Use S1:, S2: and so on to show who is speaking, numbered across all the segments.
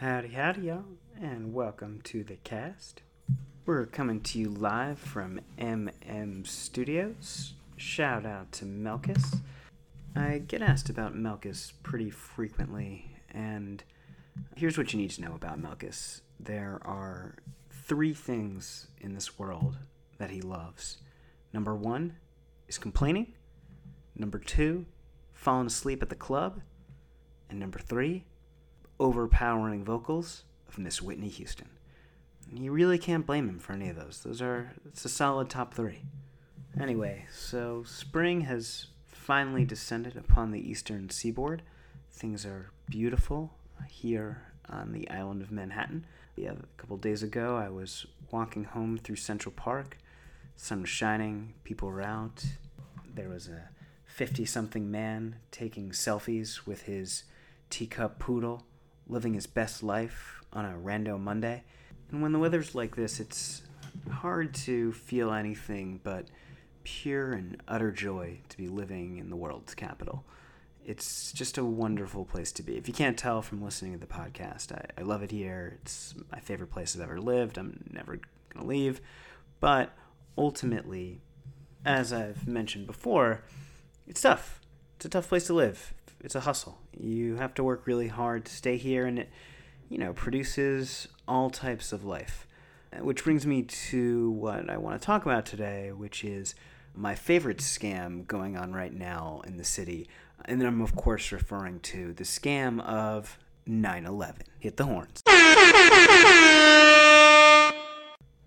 S1: Howdy, howdy, y'all, and welcome to the cast. We're coming to you live from MM Studios. Shout out to Melkus. I get asked about Melkus pretty frequently, and here's what you need to know about Melkus there are three things in this world that he loves. Number one is complaining, number two, falling asleep at the club, and number three, overpowering vocals of Miss Whitney Houston. And you really can't blame him for any of those. Those are it's a solid top three. Anyway, so spring has finally descended upon the eastern seaboard. Things are beautiful here on the island of Manhattan. Yeah, a couple days ago, I was walking home through Central Park. Sun was shining, people were out. There was a 50 something man taking selfies with his teacup poodle living his best life on a rando Monday. And when the weather's like this, it's hard to feel anything but pure and utter joy to be living in the world's capital. It's just a wonderful place to be. If you can't tell from listening to the podcast, I, I love it here. It's my favorite place I've ever lived. I'm never going to leave. But ultimately, as I've mentioned before, it's tough. It's a tough place to live it's a hustle. You have to work really hard to stay here, and it, you know, produces all types of life. Uh, which brings me to what I want to talk about today, which is my favorite scam going on right now in the city. And then I'm, of course, referring to the scam of 9 11. Hit the horns.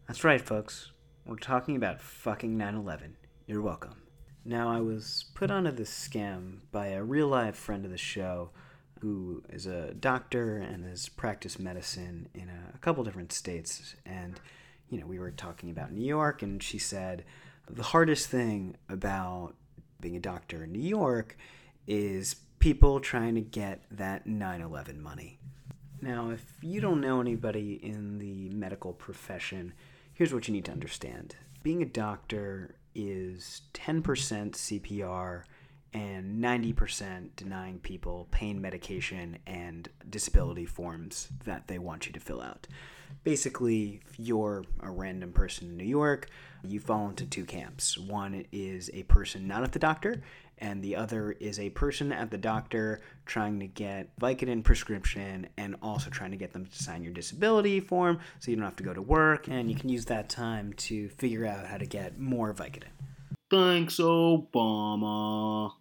S1: That's right, folks. We're talking about fucking 9 11. You're welcome. Now, I was put onto this scam by a real life friend of the show who is a doctor and has practiced medicine in a, couple different states. And, you know, we were talking about New York, and she said the hardest thing about being a doctor in New York is people trying to get that 9 11 money. Now, if you don't know anybody in the medical profession, here's what you need to understand. Being a doctor is 10% CPR and 90% denying people pain medication and disability forms that they want you to fill out. Basically, if you're a random person in New York, you fall into two camps. One is a person not at the doctor, and the other is a person at the doctor trying to get Vicodin prescription and also trying to get them to sign your disability form so you don't have to go to work and you can use that time to figure out how to get more Vicodin.
S2: Thanks, Obama.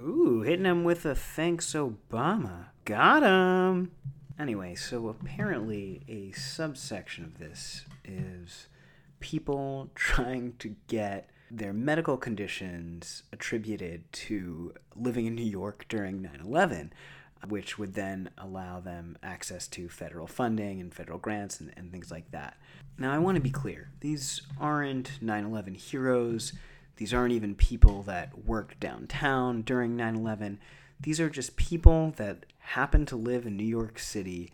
S1: Ooh, hitting him with a thanks, Obama. Got him. Anyway, so apparently a subsection of this is people trying to get their medical conditions attributed to living in New York during 9 11, which would then allow them access to federal funding and federal grants and, and things like that. Now, I want to be clear these aren't 9 11 heroes, these aren't even people that worked downtown during 9 11. These are just people that happen to live in New York City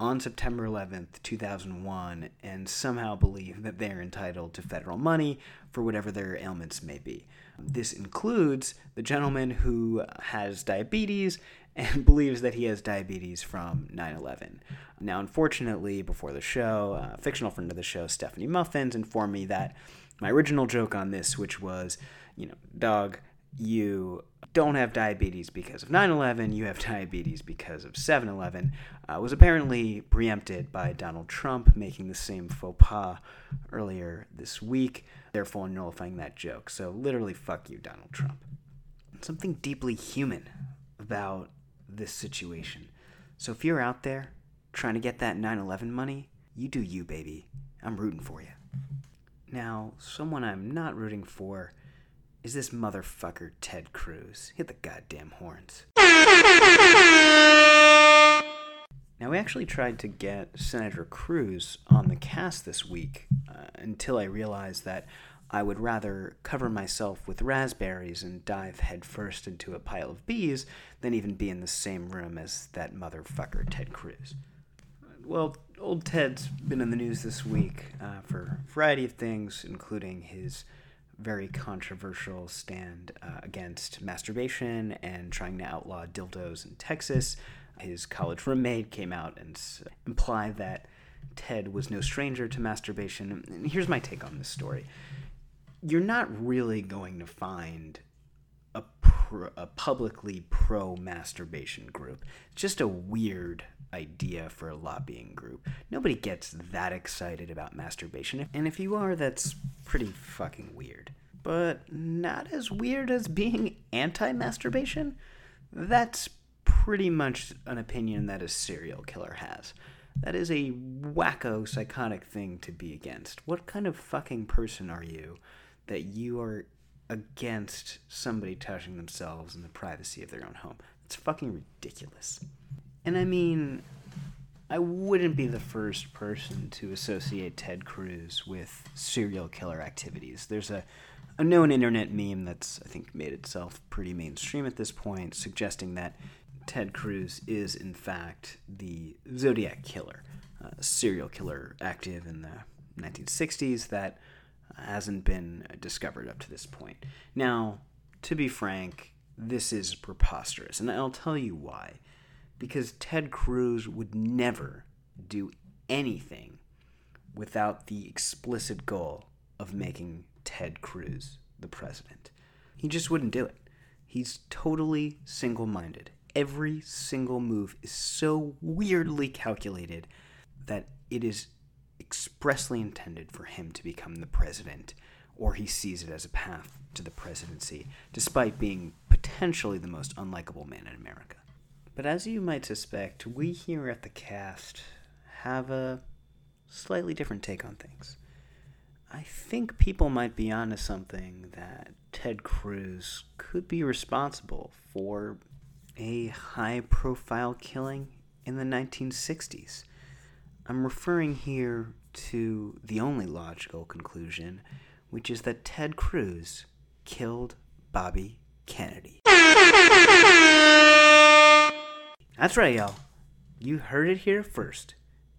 S1: on September 11th, 2001, and somehow believe that they're entitled to federal money for whatever their ailments may be. This includes the gentleman who has diabetes and believes that he has diabetes from 9 11. Now, unfortunately, before the show, a fictional friend of the show, Stephanie Muffins, informed me that my original joke on this, which was, you know, dog, you don't have diabetes because of 9 11, you have diabetes because of 7 11, uh, was apparently preempted by Donald Trump making the same faux pas earlier this week, therefore nullifying that joke. So, literally, fuck you, Donald Trump. Something deeply human about this situation. So, if you're out there trying to get that 9 11 money, you do you, baby. I'm rooting for you. Now, someone I'm not rooting for is this motherfucker Ted Cruz. Hit the goddamn horns. Now, we actually tried to get Senator Cruz on the cast this week uh, until I realized that I would rather cover myself with raspberries and dive headfirst into a pile of bees than even be in the same room as that motherfucker Ted Cruz. Well, old Ted's been in the news this week uh, for a variety of things, including his very controversial stand uh, against masturbation and trying to outlaw dildos in Texas. His college roommate came out and implied that Ted was no stranger to masturbation. And here's my take on this story you're not really going to find pro, a publicly pro masturbation group. It's just a weird idea for a lobbying group. Nobody gets that excited about masturbation. And if you are, that's pretty fucking weird. But not as weird as being anti masturbation. That's pretty much an opinion that a serial killer has. That is a wacko, psychotic thing to be against. What kind of fucking person are you that you are against somebody touching themselves in the privacy of their own home? It's fucking ridiculous. And I mean, I wouldn't be the first person to associate Ted Cruz with serial killer activities. There's a, a known internet meme that's, I think, made itself pretty mainstream at this point, suggesting that Ted Cruz is, in fact, the Zodiac Killer, a serial killer active in the 1960s that hasn't been discovered up to this point. Now, to be frank, this is preposterous, and I'll tell you why. Because Ted Cruz would never do anything without the explicit goal of making Ted Cruz the president. He just wouldn't do it. He's totally single minded. Every single move is so weirdly calculated that it is expressly intended for him to become the president, or he sees it as a path to the presidency, despite being potentially the most unlikable man in America. But as you might suspect, we here at the cast have a slightly different take on things. I think people might be onto something that Ted Cruz could be responsible for a high profile killing in the 1960s. I'm referring here to the only logical conclusion, which is that Ted Cruz killed Bobby Kennedy. That's right, y'all. You heard it here first.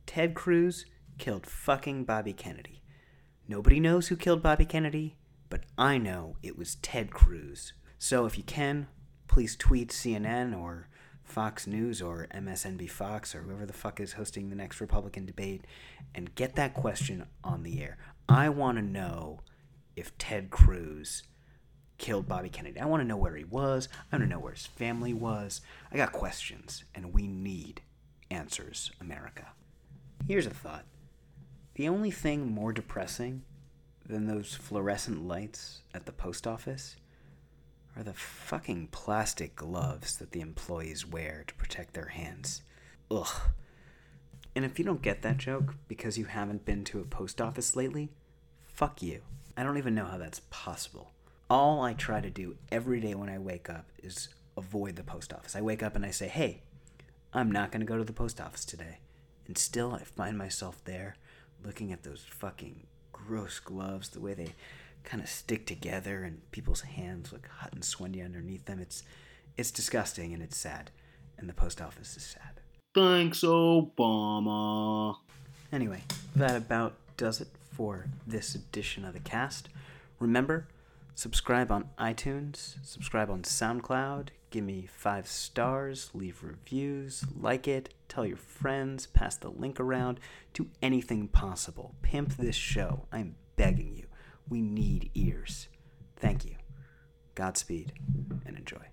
S1: Ted Cruz killed fucking Bobby Kennedy. Nobody knows who killed Bobby Kennedy, but I know it was Ted Cruz. So if you can, please tweet CNN or Fox News or MSNB Fox or whoever the fuck is hosting the next Republican debate and get that question on the air. I want to know if Ted Cruz killed Bobby Kennedy. I want to know where he was. I want to know where his family was. I got questions, and we need answers, America. Here's a thought the only thing more depressing than those fluorescent lights at the post office are the fucking plastic gloves that the employees wear to protect their hands. Ugh. And if you don't get that joke because you haven't been to a post office lately, fuck you. I don't even know how that's possible. All I try to do every day when I wake up is avoid the post office. I wake up and I say, hey, I'm not going to go to the post office today. And still, I find myself there looking at those fucking gross gloves, the way they kind of stick together and people's hands look hot and sweaty underneath them. It's it's disgusting and it's sad. And the post office is sad.
S2: Thanks, Obama.
S1: Anyway, that about does it for this edition of the cast. Remember, subscribe on iTunes, subscribe on SoundCloud, give me five stars, leave reviews, like it, tell your friends, pass the link around, do anything possible. Pimp this show. I'm begging you. We need ears. Thank you. Godspeed and enjoy.